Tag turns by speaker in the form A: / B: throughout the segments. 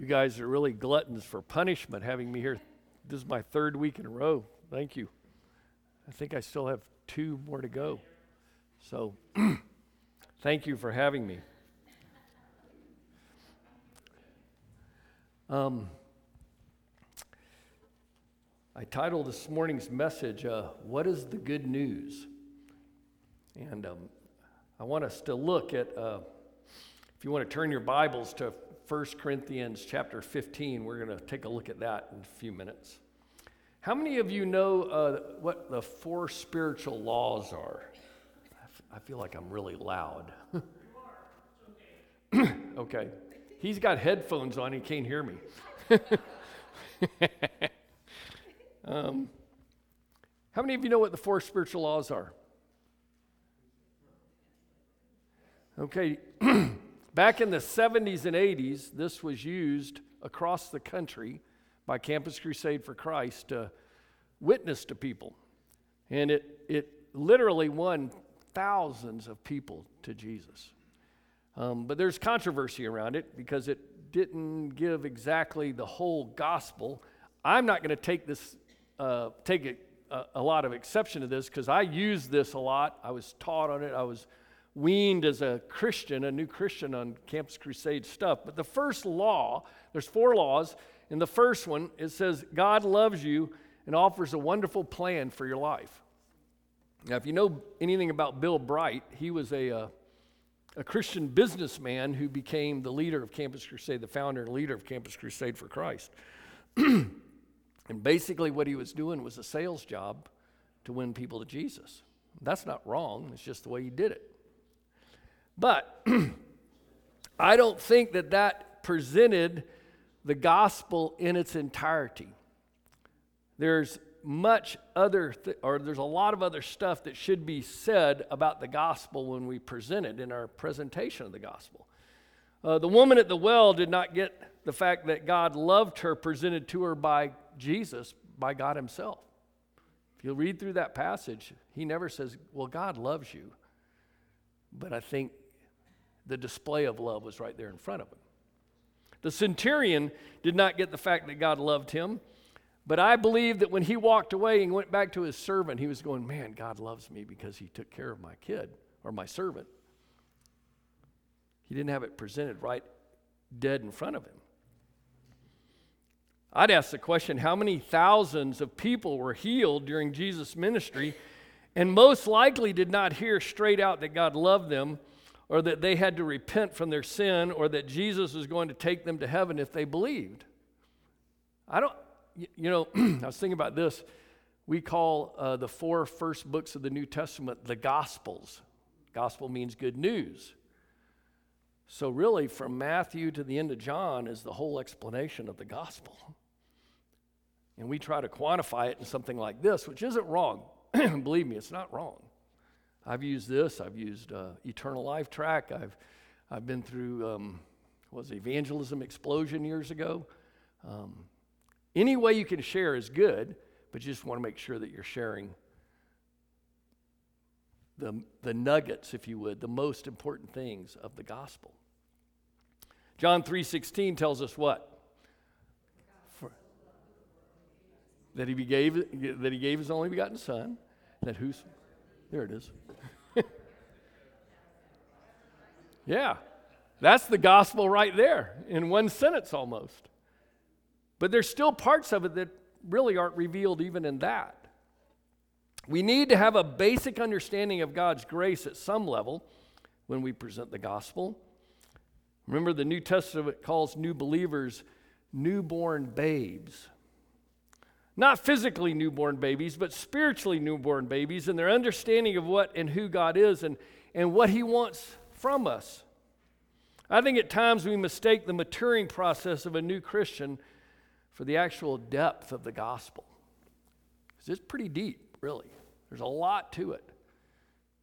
A: You guys are really gluttons for punishment having me here. This is my third week in a row. Thank you. I think I still have two more to go. So, thank you for having me. Um, I titled this morning's message, uh, What is the Good News? And um, I want us to look at, uh, if you want to turn your Bibles to 1 Corinthians chapter 15, we're going to take a look at that in a few minutes. How many of you know uh, what the four spiritual laws are? I feel like I'm really loud. okay. okay. He's got headphones on, he can't hear me. um, how many of you know what the four spiritual laws are? Okay, back in the 70s and 80s, this was used across the country by Campus Crusade for Christ to witness to people. And it, it literally won thousands of people to Jesus. Um, but there's controversy around it because it didn't give exactly the whole gospel. I'm not going to take this, uh, take a, a, a lot of exception to this because I use this a lot. I was taught on it. I was weaned as a Christian, a new Christian on Campus Crusade stuff. But the first law, there's four laws. In the first one, it says, God loves you and offers a wonderful plan for your life. Now, if you know anything about Bill Bright, he was a, uh, a Christian businessman who became the leader of Campus Crusade, the founder and leader of Campus Crusade for Christ. and basically, what he was doing was a sales job to win people to Jesus. That's not wrong, it's just the way he did it. But I don't think that that presented the gospel in its entirety. There's much other, th- or there's a lot of other stuff that should be said about the gospel when we present it in our presentation of the gospel. Uh, the woman at the well did not get the fact that God loved her presented to her by Jesus, by God Himself. If you read through that passage, He never says, Well, God loves you. But I think the display of love was right there in front of him. The centurion did not get the fact that God loved him, but I believe that when he walked away and went back to his servant, he was going, Man, God loves me because he took care of my kid or my servant. He didn't have it presented right dead in front of him. I'd ask the question how many thousands of people were healed during Jesus' ministry and most likely did not hear straight out that God loved them or that they had to repent from their sin or that Jesus was going to take them to heaven if they believed. I don't, you know, I was thinking about this. We call uh, the four first books of the New Testament the Gospels. Gospel means good news. So, really, from Matthew to the end of John is the whole explanation of the gospel. And we try to quantify it in something like this, which isn't wrong. Believe me, it's not wrong. I've used this. I've used uh, Eternal Life Track. I've, I've been through, um, was Evangelism Explosion years ago. Um, any way you can share is good, but you just want to make sure that you're sharing the, the nuggets, if you would, the most important things of the gospel. John 3.16 tells us what? For, that he gave that he gave his only begotten son, that who's there it is. Yeah, that's the gospel right there in one sentence almost. But there's still parts of it that really aren't revealed even in that. We need to have a basic understanding of God's grace at some level when we present the gospel. Remember, the New Testament calls new believers newborn babes not physically newborn babies, but spiritually newborn babies, and their understanding of what and who God is and, and what He wants from us. I think at times we mistake the maturing process of a new Christian for the actual depth of the gospel. It's pretty deep, really. There's a lot to it.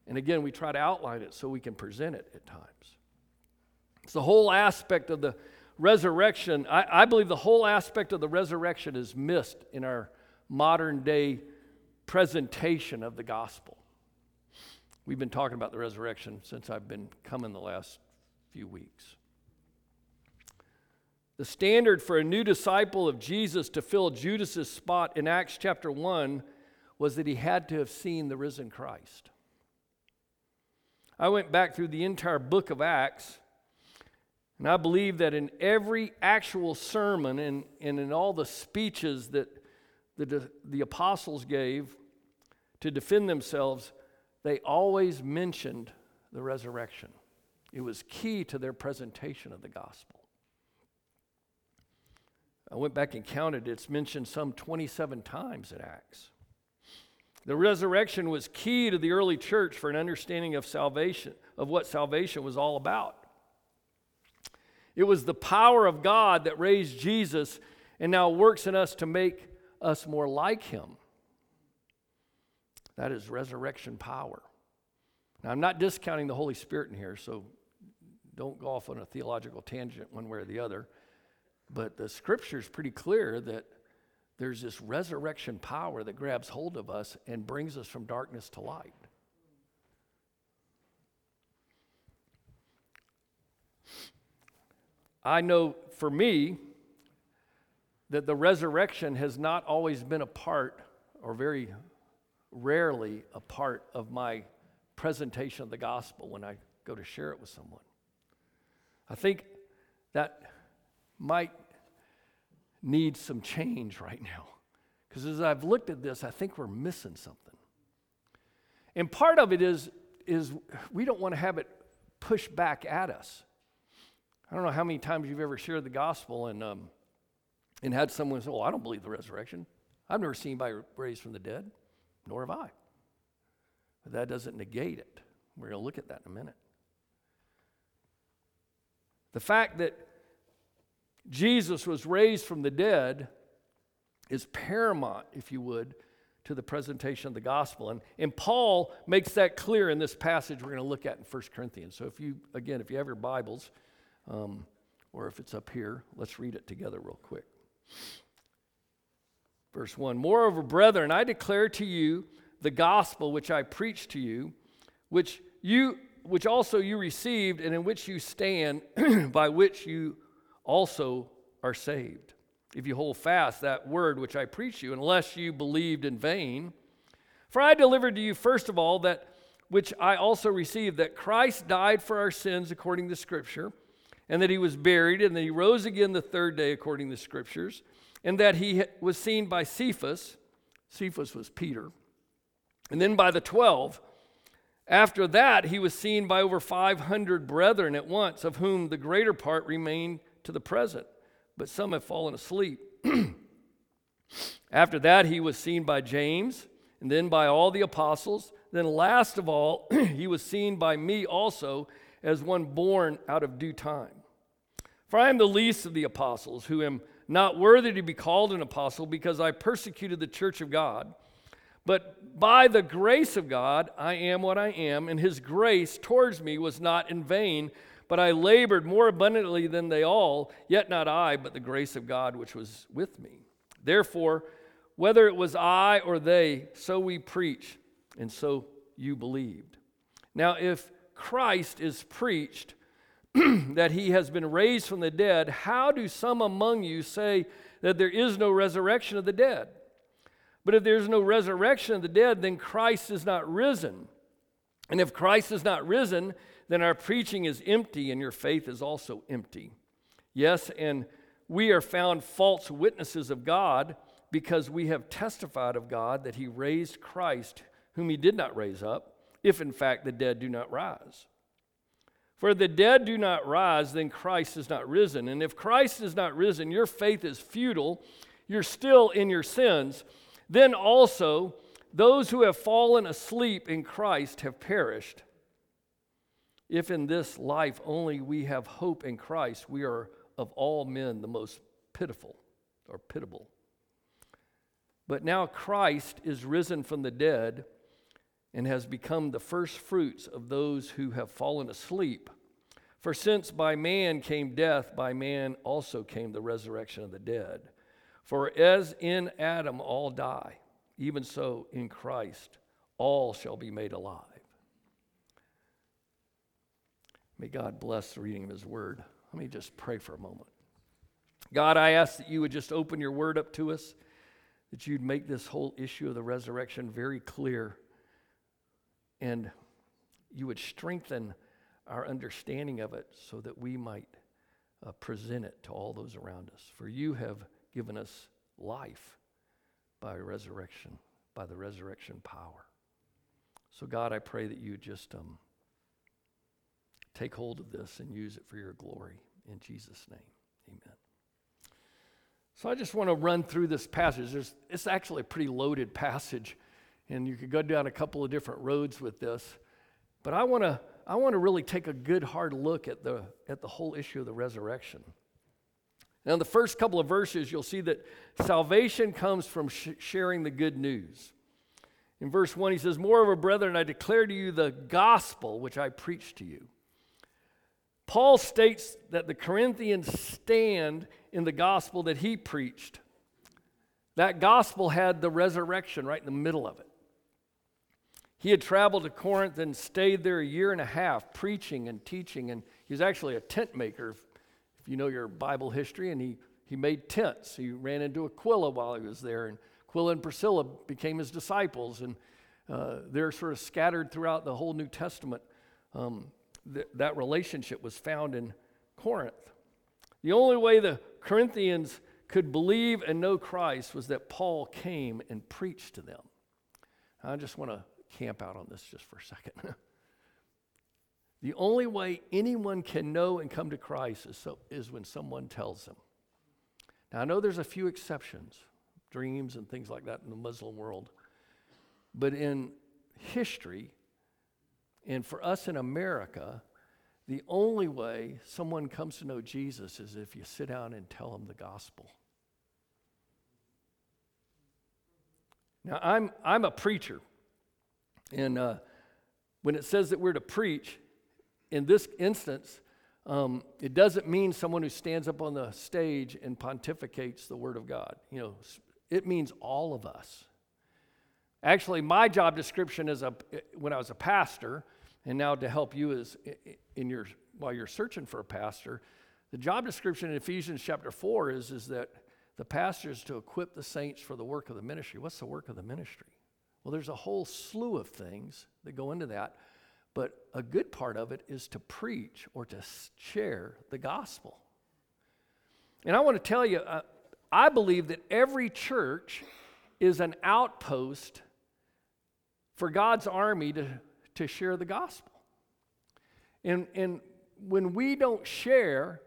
A: And again, we try to outline it so we can present it at times. It's the whole aspect of the resurrection, I, I believe the whole aspect of the resurrection is missed in our modern day presentation of the gospel. We've been talking about the resurrection since I've been coming the last few weeks. The standard for a new disciple of Jesus to fill Judas's spot in Acts chapter 1 was that he had to have seen the risen Christ. I went back through the entire book of Acts, and I believe that in every actual sermon and, and in all the speeches that the, the apostles gave to defend themselves, they always mentioned the resurrection. It was key to their presentation of the gospel. I went back and counted, it's mentioned some 27 times in Acts. The resurrection was key to the early church for an understanding of salvation, of what salvation was all about. It was the power of God that raised Jesus and now works in us to make us more like him. That is resurrection power. Now, I'm not discounting the Holy Spirit in here, so don't go off on a theological tangent one way or the other. But the scripture is pretty clear that there's this resurrection power that grabs hold of us and brings us from darkness to light. I know for me that the resurrection has not always been a part, or very rarely a part, of my presentation of the gospel when I go to share it with someone. I think that might need some change right now. Because as I've looked at this, I think we're missing something. And part of it is, is we don't want to have it pushed back at us. I don't know how many times you've ever shared the gospel and, um, and had someone say, Well, I don't believe the resurrection. I've never seen anybody raised from the dead, nor have I. But that doesn't negate it. We're going to look at that in a minute. The fact that Jesus was raised from the dead is paramount, if you would, to the presentation of the gospel. And, and Paul makes that clear in this passage we're going to look at in 1 Corinthians. So, if you, again, if you have your Bibles, um, or if it's up here, let's read it together real quick. Verse 1 Moreover, brethren, I declare to you the gospel which I preached to you, which you which also you received and in which you stand, by which you also are saved. If you hold fast that word which I preach you, unless you believed in vain. For I delivered to you, first of all, that which I also received, that Christ died for our sins according to Scripture, and that he was buried, and that he rose again the third day according to Scriptures, and that he was seen by Cephas. Cephas was Peter. And then by the twelve. After that, he was seen by over 500 brethren at once, of whom the greater part remain to the present, but some have fallen asleep. After that, he was seen by James, and then by all the apostles. Then, last of all, he was seen by me also as one born out of due time. For I am the least of the apostles, who am not worthy to be called an apostle because I persecuted the church of God. But by the grace of God, I am what I am, and his grace towards me was not in vain. But I labored more abundantly than they all, yet not I, but the grace of God which was with me. Therefore, whether it was I or they, so we preach, and so you believed. Now, if Christ is preached that he has been raised from the dead, how do some among you say that there is no resurrection of the dead? But if there's no resurrection of the dead, then Christ is not risen. And if Christ is not risen, then our preaching is empty and your faith is also empty. Yes, and we are found false witnesses of God because we have testified of God that he raised Christ, whom he did not raise up, if in fact the dead do not rise. For the dead do not rise, then Christ is not risen. And if Christ is not risen, your faith is futile, you're still in your sins. Then also, those who have fallen asleep in Christ have perished. If in this life only we have hope in Christ, we are of all men the most pitiful or pitiable. But now Christ is risen from the dead and has become the first fruits of those who have fallen asleep. For since by man came death, by man also came the resurrection of the dead. For as in Adam all die, even so in Christ all shall be made alive. May God bless the reading of His word. Let me just pray for a moment. God, I ask that you would just open your word up to us, that you'd make this whole issue of the resurrection very clear, and you would strengthen our understanding of it so that we might uh, present it to all those around us. For you have given us life by resurrection, by the resurrection power. So, God, I pray that you just um, take hold of this and use it for your glory. In Jesus' name, amen. So, I just want to run through this passage. There's, it's actually a pretty loaded passage, and you could go down a couple of different roads with this. But I want to I want to really take a good hard look at the, at the whole issue of the resurrection. Now, in the first couple of verses, you'll see that salvation comes from sh- sharing the good news. In verse 1, he says, Moreover, brethren, I declare to you the gospel which I preached to you. Paul states that the Corinthians stand in the gospel that he preached. That gospel had the resurrection right in the middle of it. He had traveled to Corinth and stayed there a year and a half preaching and teaching. And he was actually a tent maker, if you know your Bible history. And he, he made tents. He ran into Aquila while he was there. And Aquila and Priscilla became his disciples. And uh, they're sort of scattered throughout the whole New Testament. Um, th- that relationship was found in Corinth. The only way the Corinthians could believe and know Christ was that Paul came and preached to them. I just want to camp out on this just for a second. the only way anyone can know and come to Christ is, so, is when someone tells them. Now, I know there's a few exceptions, dreams and things like that in the Muslim world, but in history, and for us in America, the only way someone comes to know Jesus is if you sit down and tell them the gospel. Now, I'm, I'm a preacher. And uh, when it says that we're to preach, in this instance, um, it doesn't mean someone who stands up on the stage and pontificates the Word of God. You know, it means all of us. Actually, my job description as a when I was a pastor, and now to help you is in your while you're searching for a pastor, the job description in Ephesians chapter four is is that the pastor is to equip the saints for the work of the ministry. What's the work of the ministry? Well, there's a whole slew of things that go into that, but a good part of it is to preach or to share the gospel. And I want to tell you, uh, I believe that every church is an outpost for God's army to, to share the gospel. And, and when we don't share,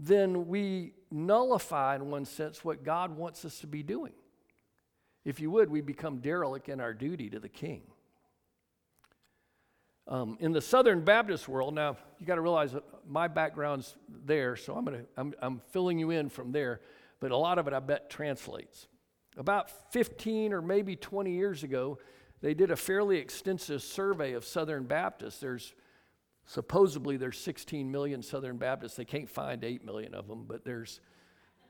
A: then we nullify, in one sense, what God wants us to be doing. If you would, we become derelict in our duty to the king. Um, in the Southern Baptist world, now you got to realize that my background's there, so I'm, gonna, I'm, I'm filling you in from there, but a lot of it I bet translates. About 15 or maybe 20 years ago, they did a fairly extensive survey of Southern Baptists. There's supposedly there's 16 million Southern Baptists. They can't find 8 million of them, but there's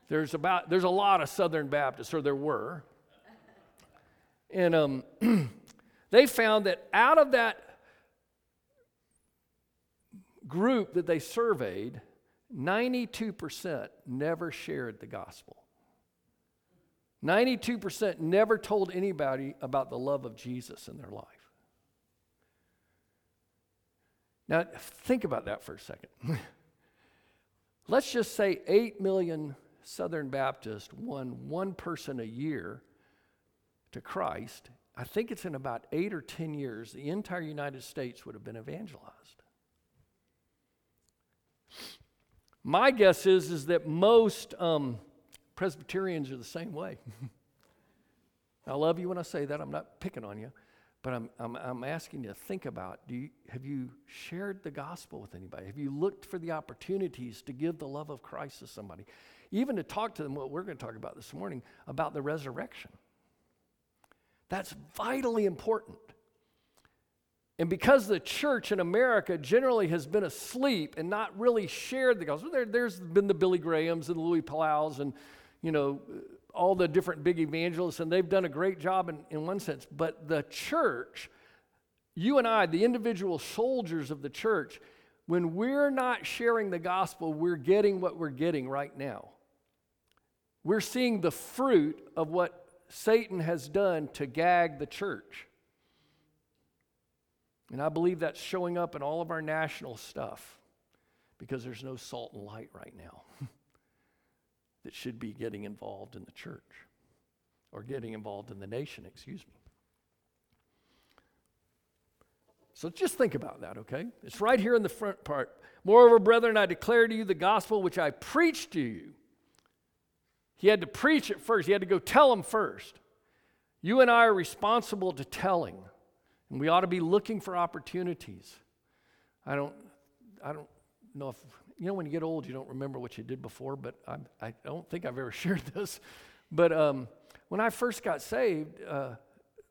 A: there's about there's a lot of Southern Baptists, or there were. And um, they found that out of that group that they surveyed, 92% never shared the gospel. 92% never told anybody about the love of Jesus in their life. Now, think about that for a second. Let's just say 8 million Southern Baptists won one person a year to Christ, I think it's in about eight or 10 years, the entire United States would have been evangelized. My guess is, is that most um, Presbyterians are the same way. I love you when I say that. I'm not picking on you. But I'm, I'm, I'm asking you to think about do you, have you shared the gospel with anybody? Have you looked for the opportunities to give the love of Christ to somebody? Even to talk to them, what we're going to talk about this morning, about the resurrection. That's vitally important. And because the church in America generally has been asleep and not really shared the gospel, there, has been the Billy Grahams and the Luis Palaus and, you know, all the different big evangelists, and they've done a great job in, in one sense. But the church, you and I, the individual soldiers of the church, when we're not sharing the gospel, we're getting what we're getting right now. we're seeing the fruit of what Satan has done to gag the church. And I believe that's showing up in all of our national stuff because there's no salt and light right now that should be getting involved in the church or getting involved in the nation, excuse me. So just think about that, okay? It's right here in the front part. Moreover, brethren, I declare to you the gospel which I preached to you. He had to preach it first, he had to go tell them first. You and I are responsible to telling, and we ought to be looking for opportunities. I don't, I don't know if, you know, when you get old, you don't remember what you did before, but I, I don't think I've ever shared this. But um, when I first got saved, uh,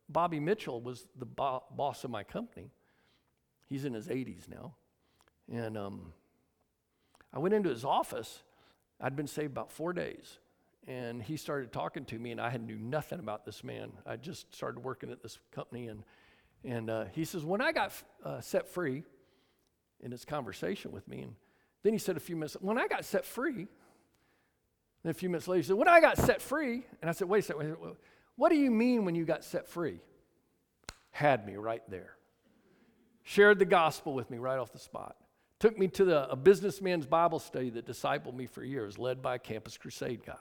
A: Bobby Mitchell was the bo- boss of my company. He's in his 80s now. And um, I went into his office. I'd been saved about four days. And he started talking to me, and I had knew nothing about this man. I just started working at this company. And, and uh, he says, When I got uh, set free in his conversation with me, and then he said a few minutes, When I got set free, then a few minutes later, he said, When I got set free, and I said, Wait a second, what do you mean when you got set free? Had me right there shared the gospel with me right off the spot. Took me to the, a businessman's Bible study that discipled me for years, led by a Campus Crusade guy.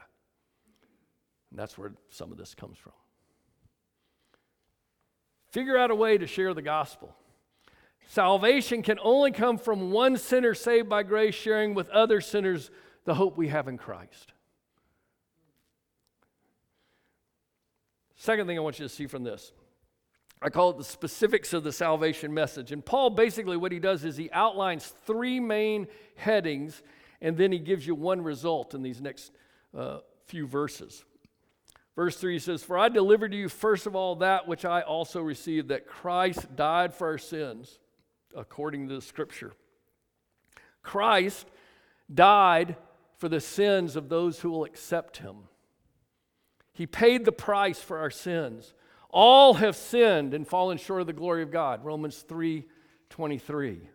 A: And that's where some of this comes from. Figure out a way to share the gospel. Salvation can only come from one sinner saved by grace, sharing with other sinners the hope we have in Christ. Second thing I want you to see from this I call it the specifics of the salvation message. And Paul basically what he does is he outlines three main headings and then he gives you one result in these next uh, few verses. Verse 3 says, For I delivered to you first of all that which I also received, that Christ died for our sins, according to the scripture. Christ died for the sins of those who will accept him. He paid the price for our sins. All have sinned and fallen short of the glory of God. Romans 3 23.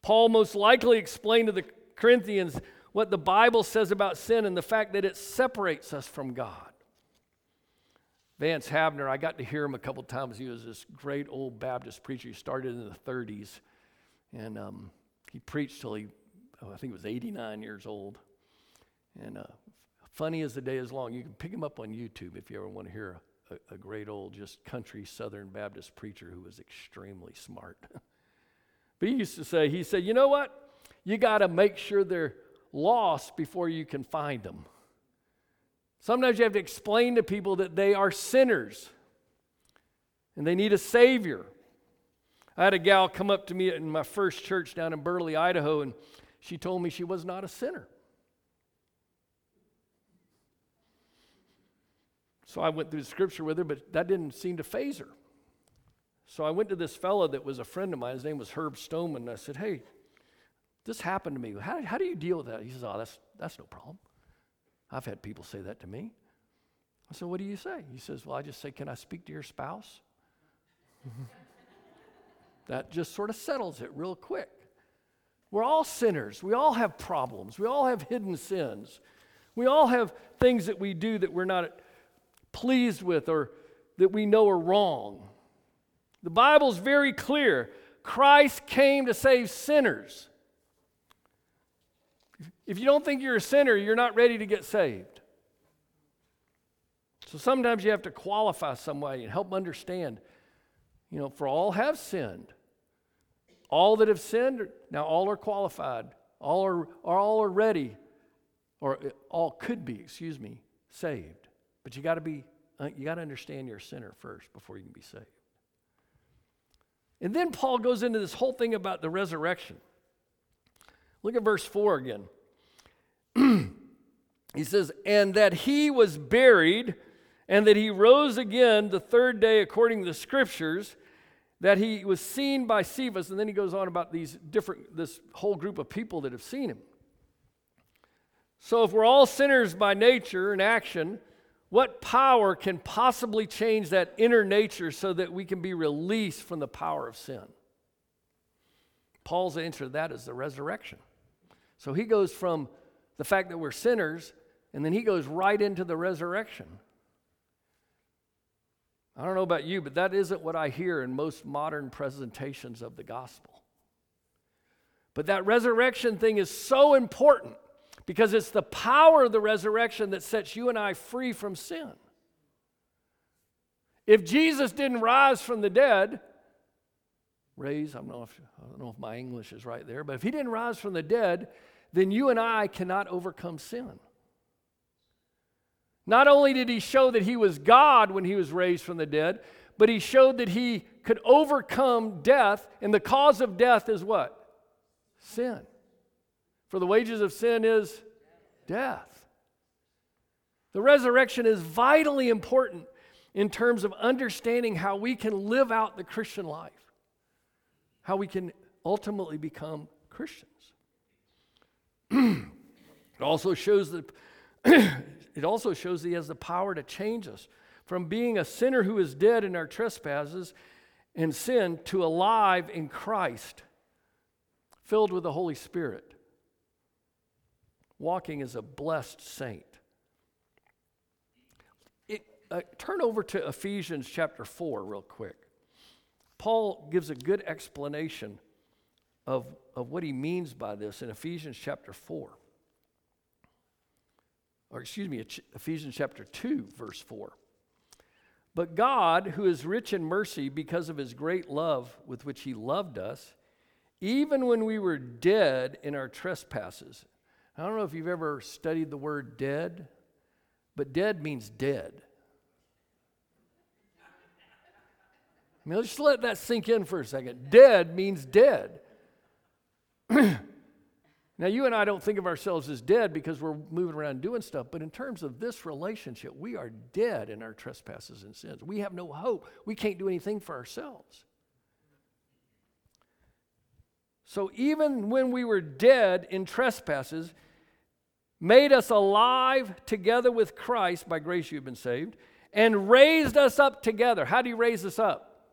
A: Paul most likely explained to the Corinthians what the Bible says about sin and the fact that it separates us from God. Vance Havner, I got to hear him a couple times. He was this great old Baptist preacher. He started in the 30s, and um, he preached till he, oh, I think he was 89 years old. And uh, funny as the day is long. You can pick him up on YouTube if you ever want to hear a, a great old, just country Southern Baptist preacher who was extremely smart. but he used to say, he said, you know what? You got to make sure they're lost before you can find them. Sometimes you have to explain to people that they are sinners and they need a Savior. I had a gal come up to me in my first church down in Burley, Idaho, and she told me she was not a sinner. So I went through the scripture with her, but that didn't seem to faze her. So I went to this fellow that was a friend of mine. His name was Herb Stoneman. And I said, Hey, this happened to me. How, how do you deal with that? He says, Oh, that's, that's no problem. I've had people say that to me. I said, What do you say? He says, Well, I just say, Can I speak to your spouse? that just sort of settles it real quick. We're all sinners. We all have problems. We all have hidden sins. We all have things that we do that we're not pleased with or that we know are wrong. The Bible's very clear. Christ came to save sinners. If you don't think you're a sinner, you're not ready to get saved. So sometimes you have to qualify somebody and help them understand. You know, for all have sinned. All that have sinned, now all are qualified. All are, all are ready, or all could be, excuse me, saved. But you got to be, uh, you got to understand you're a sinner first before you can be saved. And then Paul goes into this whole thing about the resurrection. Look at verse 4 again. he says, And that he was buried, and that he rose again the third day according to the scriptures, that he was seen by Cephas. And then he goes on about these different, this whole group of people that have seen him. So if we're all sinners by nature and action, what power can possibly change that inner nature so that we can be released from the power of sin? Paul's answer to that is the resurrection. So he goes from the fact that we're sinners and then he goes right into the resurrection. I don't know about you, but that isn't what I hear in most modern presentations of the gospel. But that resurrection thing is so important because it's the power of the resurrection that sets you and I free from sin. If Jesus didn't rise from the dead, raise, I don't, know if, I don't know if my English is right there, but if he didn't rise from the dead, then you and I cannot overcome sin. Not only did he show that he was God when he was raised from the dead, but he showed that he could overcome death, and the cause of death is what? Sin. For the wages of sin is death. The resurrection is vitally important in terms of understanding how we can live out the Christian life, how we can ultimately become Christians. It also shows that it also shows that he has the power to change us from being a sinner who is dead in our trespasses and sin to alive in Christ, filled with the Holy Spirit, walking as a blessed saint. It, uh, turn over to Ephesians chapter 4 real quick. Paul gives a good explanation of, of what he means by this in Ephesians chapter 4 or excuse me, Ephesians chapter 2, verse 4. But God, who is rich in mercy because of his great love with which he loved us, even when we were dead in our trespasses. I don't know if you've ever studied the word dead, but dead means dead. I mean, let's just let that sink in for a second. Dead means dead. Now, you and I don't think of ourselves as dead because we're moving around doing stuff, but in terms of this relationship, we are dead in our trespasses and sins. We have no hope. We can't do anything for ourselves. So, even when we were dead in trespasses, made us alive together with Christ, by grace you've been saved, and raised us up together. How do you raise us up?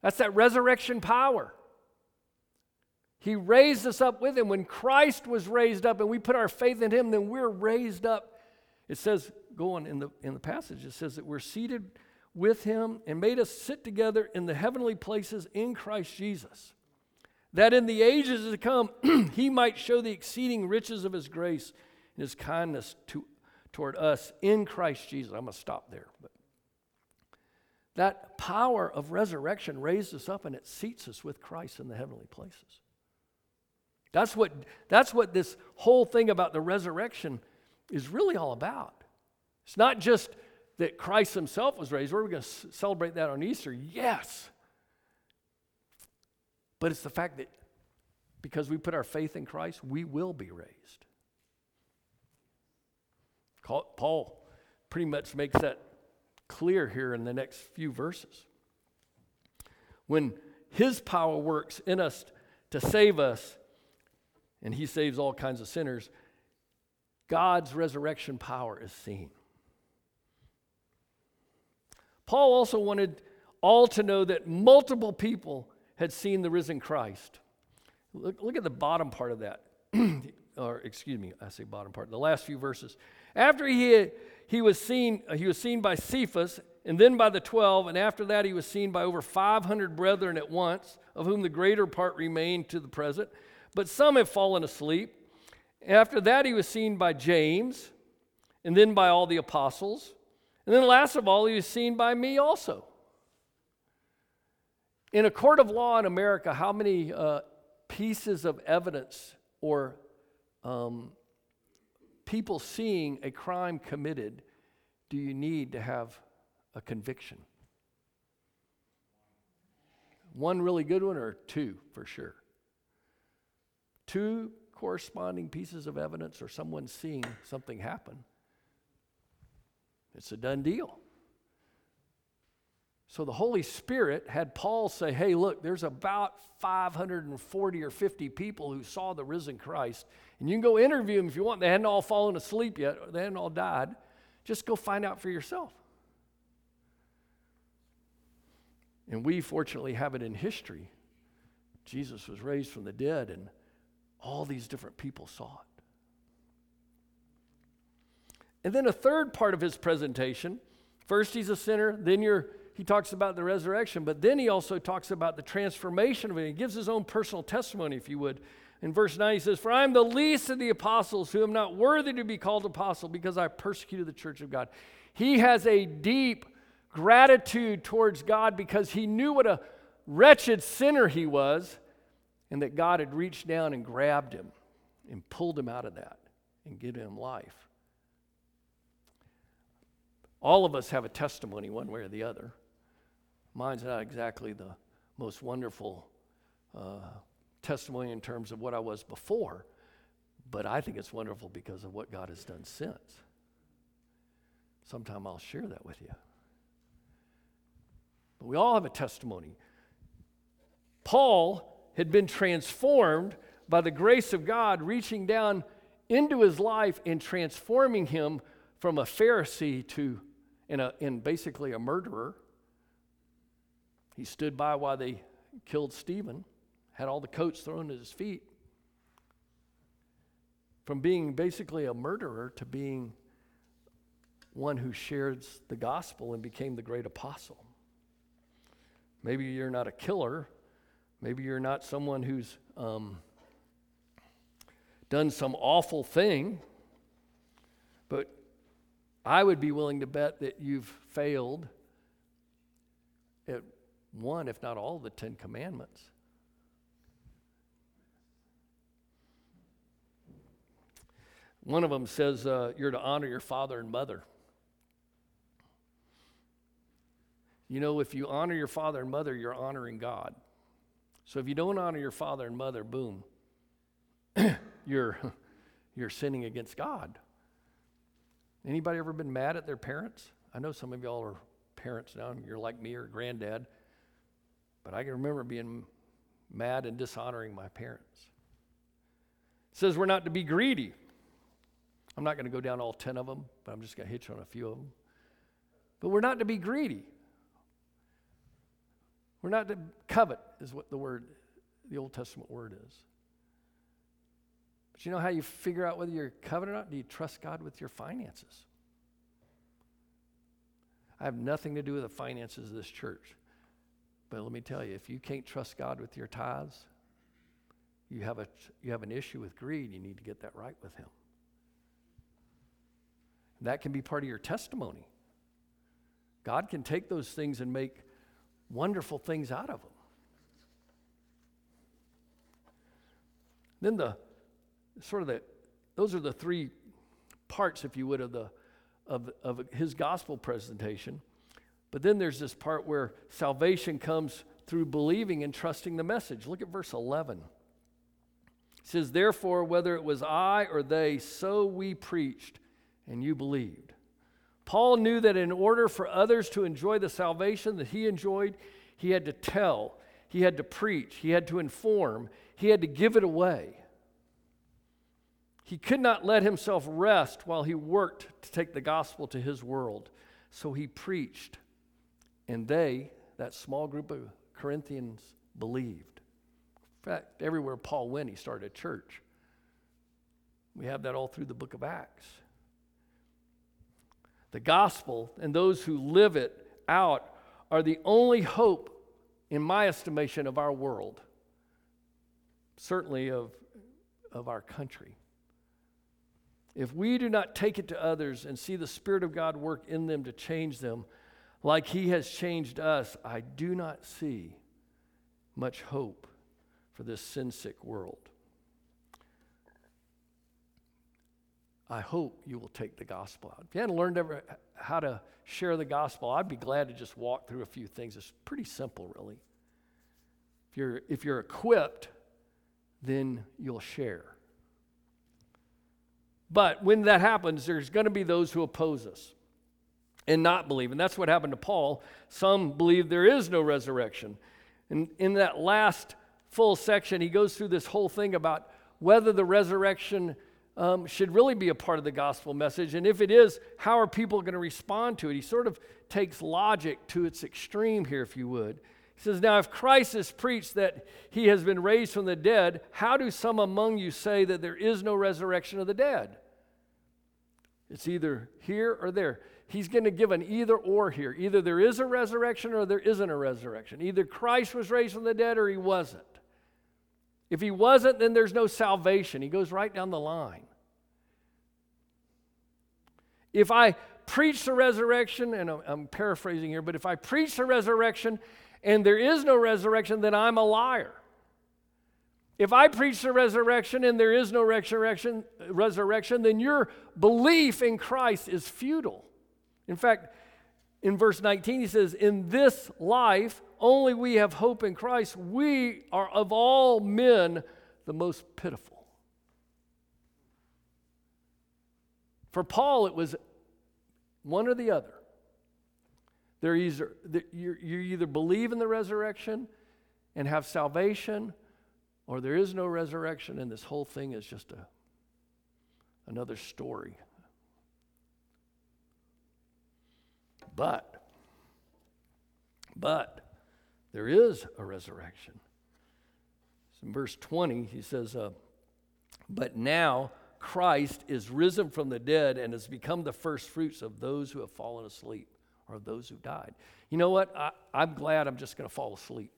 A: That's that resurrection power. He raised us up with him. When Christ was raised up and we put our faith in him, then we're raised up. It says, going in the, in the passage, it says that we're seated with him and made us sit together in the heavenly places in Christ Jesus, that in the ages to come he might show the exceeding riches of his grace and his kindness to, toward us in Christ Jesus. I'm going to stop there. But that power of resurrection raised us up and it seats us with Christ in the heavenly places. That's what, that's what this whole thing about the resurrection is really all about. It's not just that Christ himself was raised. We're going to celebrate that on Easter. Yes. But it's the fact that because we put our faith in Christ, we will be raised. Paul pretty much makes that clear here in the next few verses. When his power works in us to save us, and he saves all kinds of sinners, God's resurrection power is seen. Paul also wanted all to know that multiple people had seen the risen Christ. Look, look at the bottom part of that. or excuse me, I say bottom part, the last few verses. After he, he, was seen, he was seen by Cephas, and then by the twelve, and after that he was seen by over 500 brethren at once, of whom the greater part remain to the present but some have fallen asleep. After that, he was seen by James, and then by all the apostles. And then, last of all, he was seen by me also. In a court of law in America, how many uh, pieces of evidence or um, people seeing a crime committed do you need to have a conviction? One really good one, or two for sure? Two corresponding pieces of evidence or someone seeing something happen, it's a done deal. So the Holy Spirit had Paul say, Hey, look, there's about 540 or 50 people who saw the risen Christ. And you can go interview them if you want. They hadn't all fallen asleep yet, they hadn't all died. Just go find out for yourself. And we fortunately have it in history. Jesus was raised from the dead, and all these different people saw it. And then a third part of his presentation first, he's a sinner, then he talks about the resurrection, but then he also talks about the transformation of it. He gives his own personal testimony, if you would. In verse 9, he says, For I am the least of the apostles who am not worthy to be called apostle because I persecuted the church of God. He has a deep gratitude towards God because he knew what a wretched sinner he was and that God had reached down and grabbed him and pulled him out of that and given him life. All of us have a testimony one way or the other. Mine's not exactly the most wonderful uh, testimony in terms of what I was before, but I think it's wonderful because of what God has done since. Sometime I'll share that with you. But we all have a testimony. Paul had been transformed by the grace of God reaching down into his life and transforming him from a Pharisee to in, a, in basically a murderer. He stood by while they killed Stephen, had all the coats thrown at his feet. From being basically a murderer to being one who shares the gospel and became the great apostle. Maybe you're not a killer. Maybe you're not someone who's um, done some awful thing. But I would be willing to bet that you've failed at one, if not all, the Ten Commandments. One of them says uh, you're to honor your father and mother. You know, if you honor your father and mother, you're honoring God. So if you don't honor your father and mother, boom, you're, you're sinning against God. Anybody ever been mad at their parents? I know some of y'all are parents now, and you're like me or granddad, but I can remember being mad and dishonoring my parents. It says we're not to be greedy. I'm not going to go down all 10 of them, but I'm just going to hit on a few of them. But we're not to be greedy. We're not to covet, is what the word, the Old Testament word is. But you know how you figure out whether you're coveting or not? Do you trust God with your finances? I have nothing to do with the finances of this church. But let me tell you, if you can't trust God with your tithes, you have, a, you have an issue with greed. You need to get that right with Him. That can be part of your testimony. God can take those things and make wonderful things out of them. Then the sort of the, those are the three parts, if you would, of, the, of, of his gospel presentation. But then there's this part where salvation comes through believing and trusting the message. Look at verse 11. It says, Therefore, whether it was I or they, so we preached, and you believed. Paul knew that in order for others to enjoy the salvation that he enjoyed, he had to tell, he had to preach, he had to inform, he had to give it away. He could not let himself rest while he worked to take the gospel to his world. So he preached, and they, that small group of Corinthians, believed. In fact, everywhere Paul went, he started a church. We have that all through the book of Acts. The gospel and those who live it out are the only hope, in my estimation, of our world, certainly of, of our country. If we do not take it to others and see the Spirit of God work in them to change them like He has changed us, I do not see much hope for this sin sick world. I hope you will take the gospel out. If you hadn't learned ever how to share the gospel, I'd be glad to just walk through a few things. It's pretty simple, really. If you're, if you're equipped, then you'll share. But when that happens, there's going to be those who oppose us and not believe. And that's what happened to Paul. Some believe there is no resurrection. And in that last full section, he goes through this whole thing about whether the resurrection um, should really be a part of the gospel message. And if it is, how are people going to respond to it? He sort of takes logic to its extreme here, if you would. He says, Now, if Christ is preached that he has been raised from the dead, how do some among you say that there is no resurrection of the dead? It's either here or there. He's going to give an either or here. Either there is a resurrection or there isn't a resurrection. Either Christ was raised from the dead or he wasn't. If he wasn't, then there's no salvation. He goes right down the line. If I preach the resurrection, and I'm paraphrasing here, but if I preach the resurrection and there is no resurrection, then I'm a liar. If I preach the resurrection and there is no resurrection, resurrection, then your belief in Christ is futile. In fact, in verse 19, he says, In this life, only we have hope in Christ. We are of all men the most pitiful. For Paul, it was one or the other. They're either, you either believe in the resurrection and have salvation, or there is no resurrection, and this whole thing is just a, another story. But, but, there is a resurrection. So in verse 20, he says, uh, But now Christ is risen from the dead and has become the first fruits of those who have fallen asleep or of those who died. You know what? I, I'm glad I'm just going to fall asleep.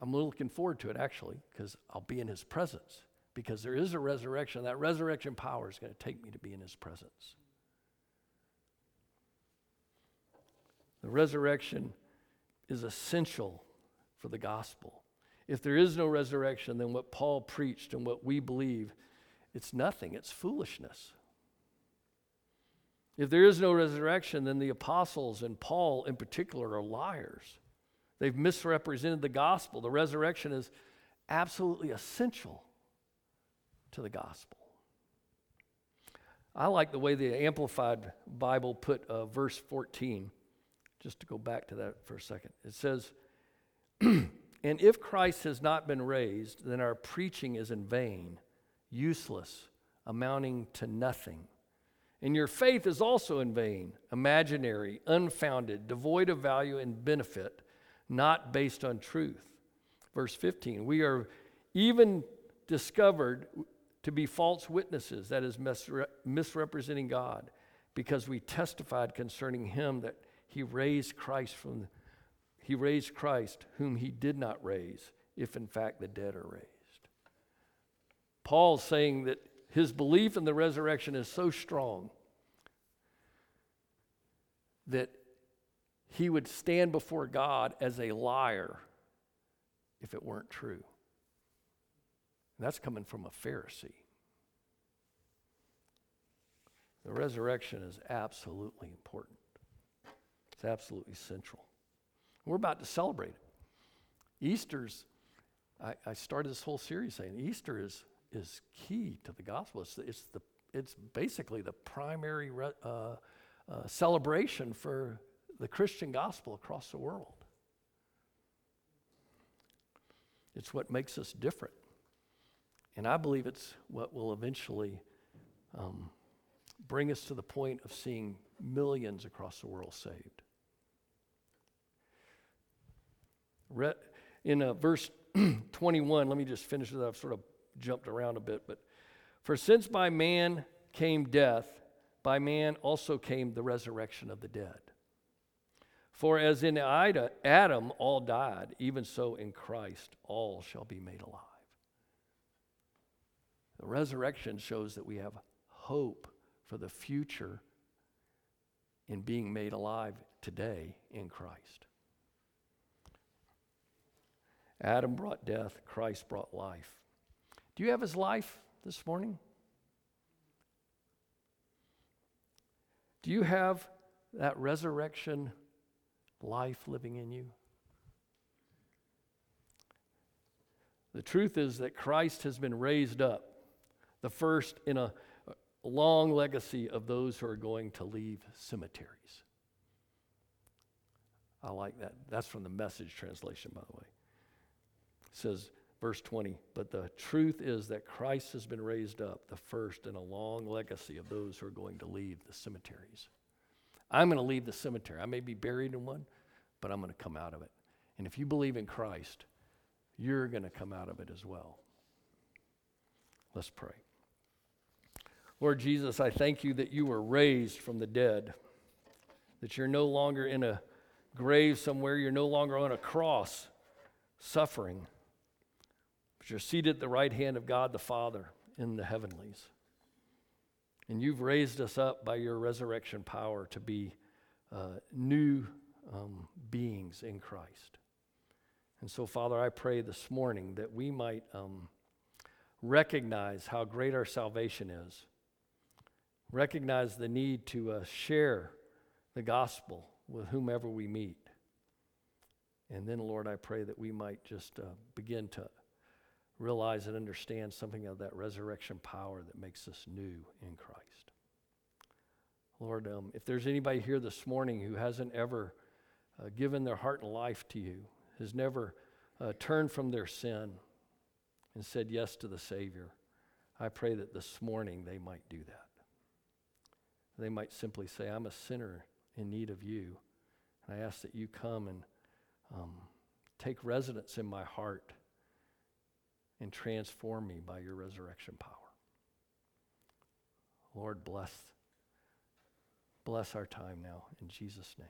A: I'm looking forward to it actually because I'll be in his presence because there is a resurrection. That resurrection power is going to take me to be in his presence. The resurrection is essential for the gospel. If there is no resurrection, then what Paul preached and what we believe, it's nothing, it's foolishness. If there is no resurrection, then the apostles and Paul in particular are liars. They've misrepresented the gospel. The resurrection is absolutely essential to the gospel. I like the way the Amplified Bible put uh, verse 14, just to go back to that for a second. It says, And if Christ has not been raised, then our preaching is in vain, useless, amounting to nothing. And your faith is also in vain, imaginary, unfounded, devoid of value and benefit not based on truth. Verse 15, we are even discovered to be false witnesses, that is, misre- misrepresenting God, because we testified concerning him that he raised Christ from he raised Christ whom he did not raise, if in fact the dead are raised. Paul's saying that his belief in the resurrection is so strong that he would stand before God as a liar if it weren't true. that's coming from a Pharisee. The resurrection is absolutely important, it's absolutely central. We're about to celebrate it. Easter's, I, I started this whole series saying Easter is, is key to the gospel. It's, it's, the, it's basically the primary re, uh, uh, celebration for the Christian gospel across the world. It's what makes us different. And I believe it's what will eventually um, bring us to the point of seeing millions across the world saved. Re- in uh, verse 21, let me just finish it. I've sort of jumped around a bit, but for since by man came death, by man also came the resurrection of the dead. For as in Adam all died, even so in Christ all shall be made alive. The resurrection shows that we have hope for the future in being made alive today in Christ. Adam brought death, Christ brought life. Do you have his life this morning? Do you have that resurrection life living in you? The truth is that Christ has been raised up, the first in a long legacy of those who are going to leave cemeteries. I like that. That's from the message translation, by the way. Says, verse 20, but the truth is that Christ has been raised up, the first in a long legacy of those who are going to leave the cemeteries. I'm going to leave the cemetery. I may be buried in one, but I'm going to come out of it. And if you believe in Christ, you're going to come out of it as well. Let's pray. Lord Jesus, I thank you that you were raised from the dead, that you're no longer in a grave somewhere, you're no longer on a cross suffering, but you're seated at the right hand of God the Father in the heavenlies. And you've raised us up by your resurrection power to be uh, new um, beings in Christ. And so, Father, I pray this morning that we might um, recognize how great our salvation is, recognize the need to uh, share the gospel with whomever we meet. And then, Lord, I pray that we might just uh, begin to realize and understand something of that resurrection power that makes us new in Christ. Lord, um, if there's anybody here this morning who hasn't ever uh, given their heart and life to you, has never uh, turned from their sin and said yes to the Savior, I pray that this morning they might do that. They might simply say, I'm a sinner in need of you. And I ask that you come and um, take residence in my heart and transform me by your resurrection power. Lord, bless, bless our time now in Jesus' name.